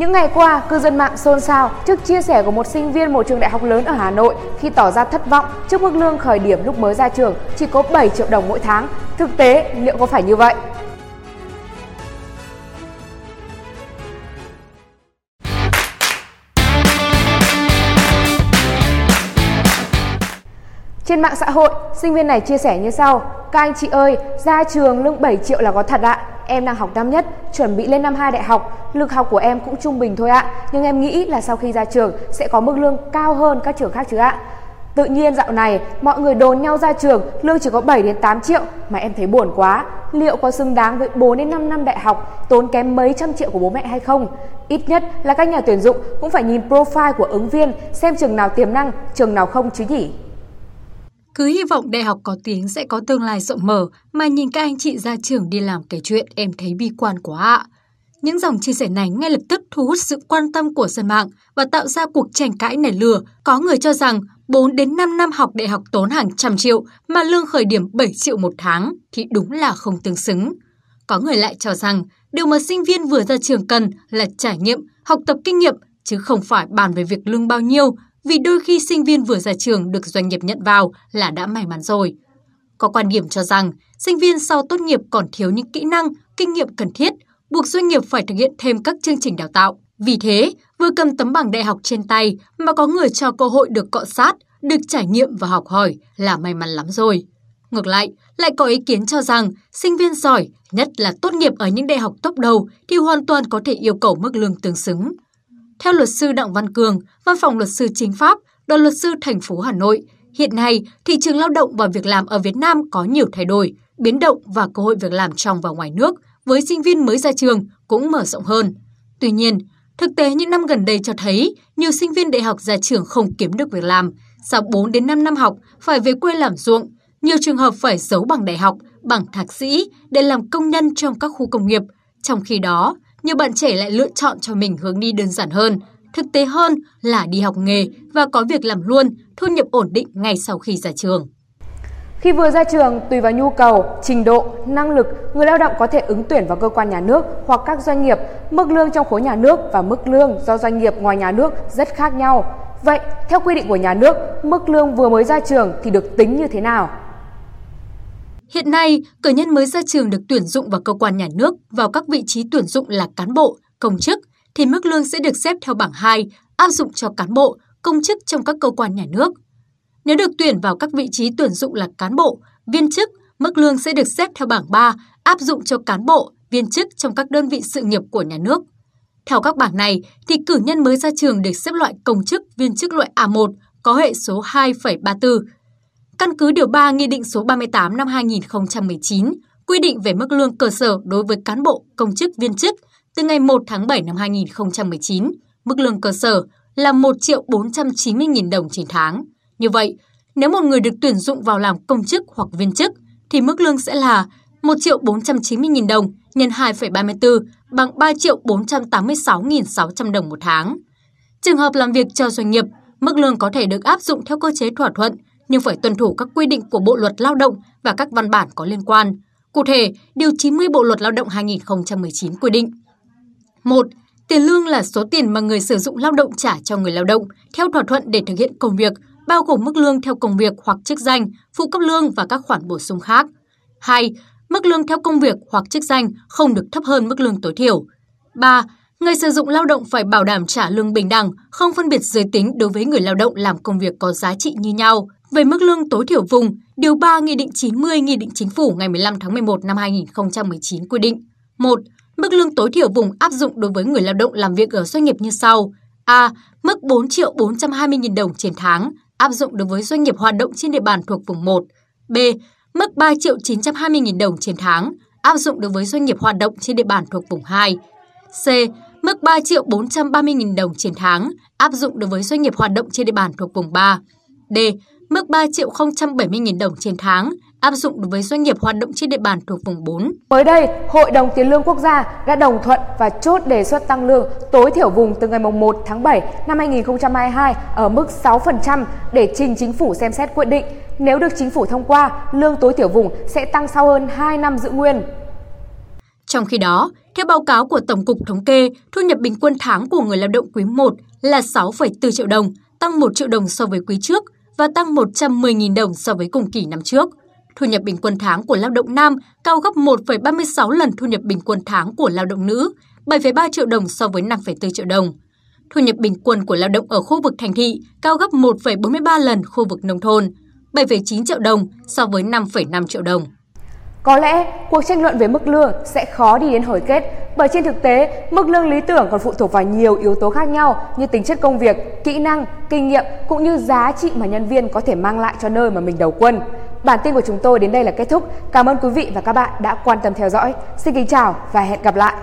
Những ngày qua, cư dân mạng xôn xao trước chia sẻ của một sinh viên một trường đại học lớn ở Hà Nội khi tỏ ra thất vọng trước mức lương khởi điểm lúc mới ra trường chỉ có 7 triệu đồng mỗi tháng. Thực tế, liệu có phải như vậy? Trên mạng xã hội, sinh viên này chia sẻ như sau: "Các anh chị ơi, ra trường lương 7 triệu là có thật ạ. Em đang học năm nhất, chuẩn bị lên năm 2 đại học. Lực học của em cũng trung bình thôi ạ, nhưng em nghĩ là sau khi ra trường sẽ có mức lương cao hơn các trường khác chứ ạ." Tự nhiên dạo này mọi người đồn nhau ra trường lương chỉ có 7 đến 8 triệu mà em thấy buồn quá. Liệu có xứng đáng với 4 đến 5 năm đại học tốn kém mấy trăm triệu của bố mẹ hay không? Ít nhất là các nhà tuyển dụng cũng phải nhìn profile của ứng viên xem trường nào tiềm năng, trường nào không chứ nhỉ? Cứ hy vọng đại học có tiếng sẽ có tương lai rộng mở mà nhìn các anh chị ra trường đi làm kể chuyện em thấy bi quan quá ạ. Những dòng chia sẻ này ngay lập tức thu hút sự quan tâm của dân mạng và tạo ra cuộc tranh cãi nảy lửa. Có người cho rằng 4 đến 5 năm học đại học tốn hàng trăm triệu mà lương khởi điểm 7 triệu một tháng thì đúng là không tương xứng. Có người lại cho rằng điều mà sinh viên vừa ra trường cần là trải nghiệm, học tập kinh nghiệm chứ không phải bàn về việc lương bao nhiêu vì đôi khi sinh viên vừa ra trường được doanh nghiệp nhận vào là đã may mắn rồi. Có quan điểm cho rằng sinh viên sau tốt nghiệp còn thiếu những kỹ năng, kinh nghiệm cần thiết, buộc doanh nghiệp phải thực hiện thêm các chương trình đào tạo. Vì thế, vừa cầm tấm bằng đại học trên tay mà có người cho cơ hội được cọ sát, được trải nghiệm và học hỏi là may mắn lắm rồi. Ngược lại, lại có ý kiến cho rằng sinh viên giỏi, nhất là tốt nghiệp ở những đại học top đầu thì hoàn toàn có thể yêu cầu mức lương tương xứng. Theo luật sư Đặng Văn Cường, Văn phòng luật sư chính pháp, Đoàn luật sư thành phố Hà Nội, hiện nay thị trường lao động và việc làm ở Việt Nam có nhiều thay đổi, biến động và cơ hội việc làm trong và ngoài nước với sinh viên mới ra trường cũng mở rộng hơn. Tuy nhiên, thực tế những năm gần đây cho thấy nhiều sinh viên đại học ra trường không kiếm được việc làm, sau 4 đến 5 năm học phải về quê làm ruộng, nhiều trường hợp phải giấu bằng đại học, bằng thạc sĩ để làm công nhân trong các khu công nghiệp. Trong khi đó, nhiều bạn trẻ lại lựa chọn cho mình hướng đi đơn giản hơn, thực tế hơn là đi học nghề và có việc làm luôn, thu nhập ổn định ngay sau khi ra trường. Khi vừa ra trường, tùy vào nhu cầu, trình độ, năng lực, người lao động có thể ứng tuyển vào cơ quan nhà nước hoặc các doanh nghiệp. Mức lương trong khối nhà nước và mức lương do doanh nghiệp ngoài nhà nước rất khác nhau. Vậy, theo quy định của nhà nước, mức lương vừa mới ra trường thì được tính như thế nào? Hiện nay, cử nhân mới ra trường được tuyển dụng vào cơ quan nhà nước vào các vị trí tuyển dụng là cán bộ, công chức thì mức lương sẽ được xếp theo bảng 2, áp dụng cho cán bộ, công chức trong các cơ quan nhà nước. Nếu được tuyển vào các vị trí tuyển dụng là cán bộ, viên chức, mức lương sẽ được xếp theo bảng 3, áp dụng cho cán bộ, viên chức trong các đơn vị sự nghiệp của nhà nước. Theo các bảng này, thì cử nhân mới ra trường được xếp loại công chức, viên chức loại A1 có hệ số 2,34, Căn cứ điều 3 Nghị định số 38 năm 2019 quy định về mức lương cơ sở đối với cán bộ, công chức, viên chức từ ngày 1 tháng 7 năm 2019, mức lương cơ sở là 1 triệu 490.000 đồng trên tháng. Như vậy, nếu một người được tuyển dụng vào làm công chức hoặc viên chức, thì mức lương sẽ là 1 triệu 490.000 đồng nhân 2,34 bằng 3 triệu 486.600 đồng một tháng. Trường hợp làm việc cho doanh nghiệp, mức lương có thể được áp dụng theo cơ chế thỏa thuận nhưng phải tuân thủ các quy định của Bộ Luật Lao động và các văn bản có liên quan. Cụ thể, Điều 90 Bộ Luật Lao động 2019 quy định. 1. Tiền lương là số tiền mà người sử dụng lao động trả cho người lao động theo thỏa thuận để thực hiện công việc, bao gồm mức lương theo công việc hoặc chức danh, phụ cấp lương và các khoản bổ sung khác. 2. Mức lương theo công việc hoặc chức danh không được thấp hơn mức lương tối thiểu. 3. Người sử dụng lao động phải bảo đảm trả lương bình đẳng, không phân biệt giới tính đối với người lao động làm công việc có giá trị như nhau. Về mức lương tối thiểu vùng, Điều 3 Nghị định 90 Nghị định Chính phủ ngày 15 tháng 11 năm 2019 quy định 1. Mức lương tối thiểu vùng áp dụng đối với người lao động làm việc ở doanh nghiệp như sau. A. Mức 4 triệu 420.000 đồng trên tháng, áp dụng đối với doanh nghiệp hoạt động trên địa bàn thuộc vùng 1. B. Mức 3 triệu 920.000 đồng trên tháng, áp dụng đối với doanh nghiệp hoạt động trên địa bàn thuộc vùng 2. C. Mức 3 triệu 430.000 đồng trên tháng, áp dụng đối với doanh nghiệp hoạt động trên địa bàn thuộc vùng 3. D mức 3 triệu 070 nghìn đồng trên tháng, áp dụng đối với doanh nghiệp hoạt động trên địa bàn thuộc vùng 4. Mới đây, Hội đồng Tiền lương Quốc gia đã đồng thuận và chốt đề xuất tăng lương tối thiểu vùng từ ngày 1 tháng 7 năm 2022 ở mức 6% để trình chính phủ xem xét quyết định. Nếu được chính phủ thông qua, lương tối thiểu vùng sẽ tăng sau hơn 2 năm giữ nguyên. Trong khi đó, Theo báo cáo của Tổng cục Thống kê, thu nhập bình quân tháng của người lao động quý 1 là 6,4 triệu đồng, tăng 1 triệu đồng so với quý trước và tăng 110.000 đồng so với cùng kỳ năm trước. Thu nhập bình quân tháng của lao động nam cao gấp 1,36 lần thu nhập bình quân tháng của lao động nữ, 7,3 triệu đồng so với 5,4 triệu đồng. Thu nhập bình quân của lao động ở khu vực thành thị cao gấp 1,43 lần khu vực nông thôn, 7,9 triệu đồng so với 5,5 triệu đồng. Có lẽ cuộc tranh luận về mức lương sẽ khó đi đến hồi kết bởi trên thực tế mức lương lý tưởng còn phụ thuộc vào nhiều yếu tố khác nhau như tính chất công việc, kỹ năng, kinh nghiệm cũng như giá trị mà nhân viên có thể mang lại cho nơi mà mình đầu quân. Bản tin của chúng tôi đến đây là kết thúc. Cảm ơn quý vị và các bạn đã quan tâm theo dõi. Xin kính chào và hẹn gặp lại.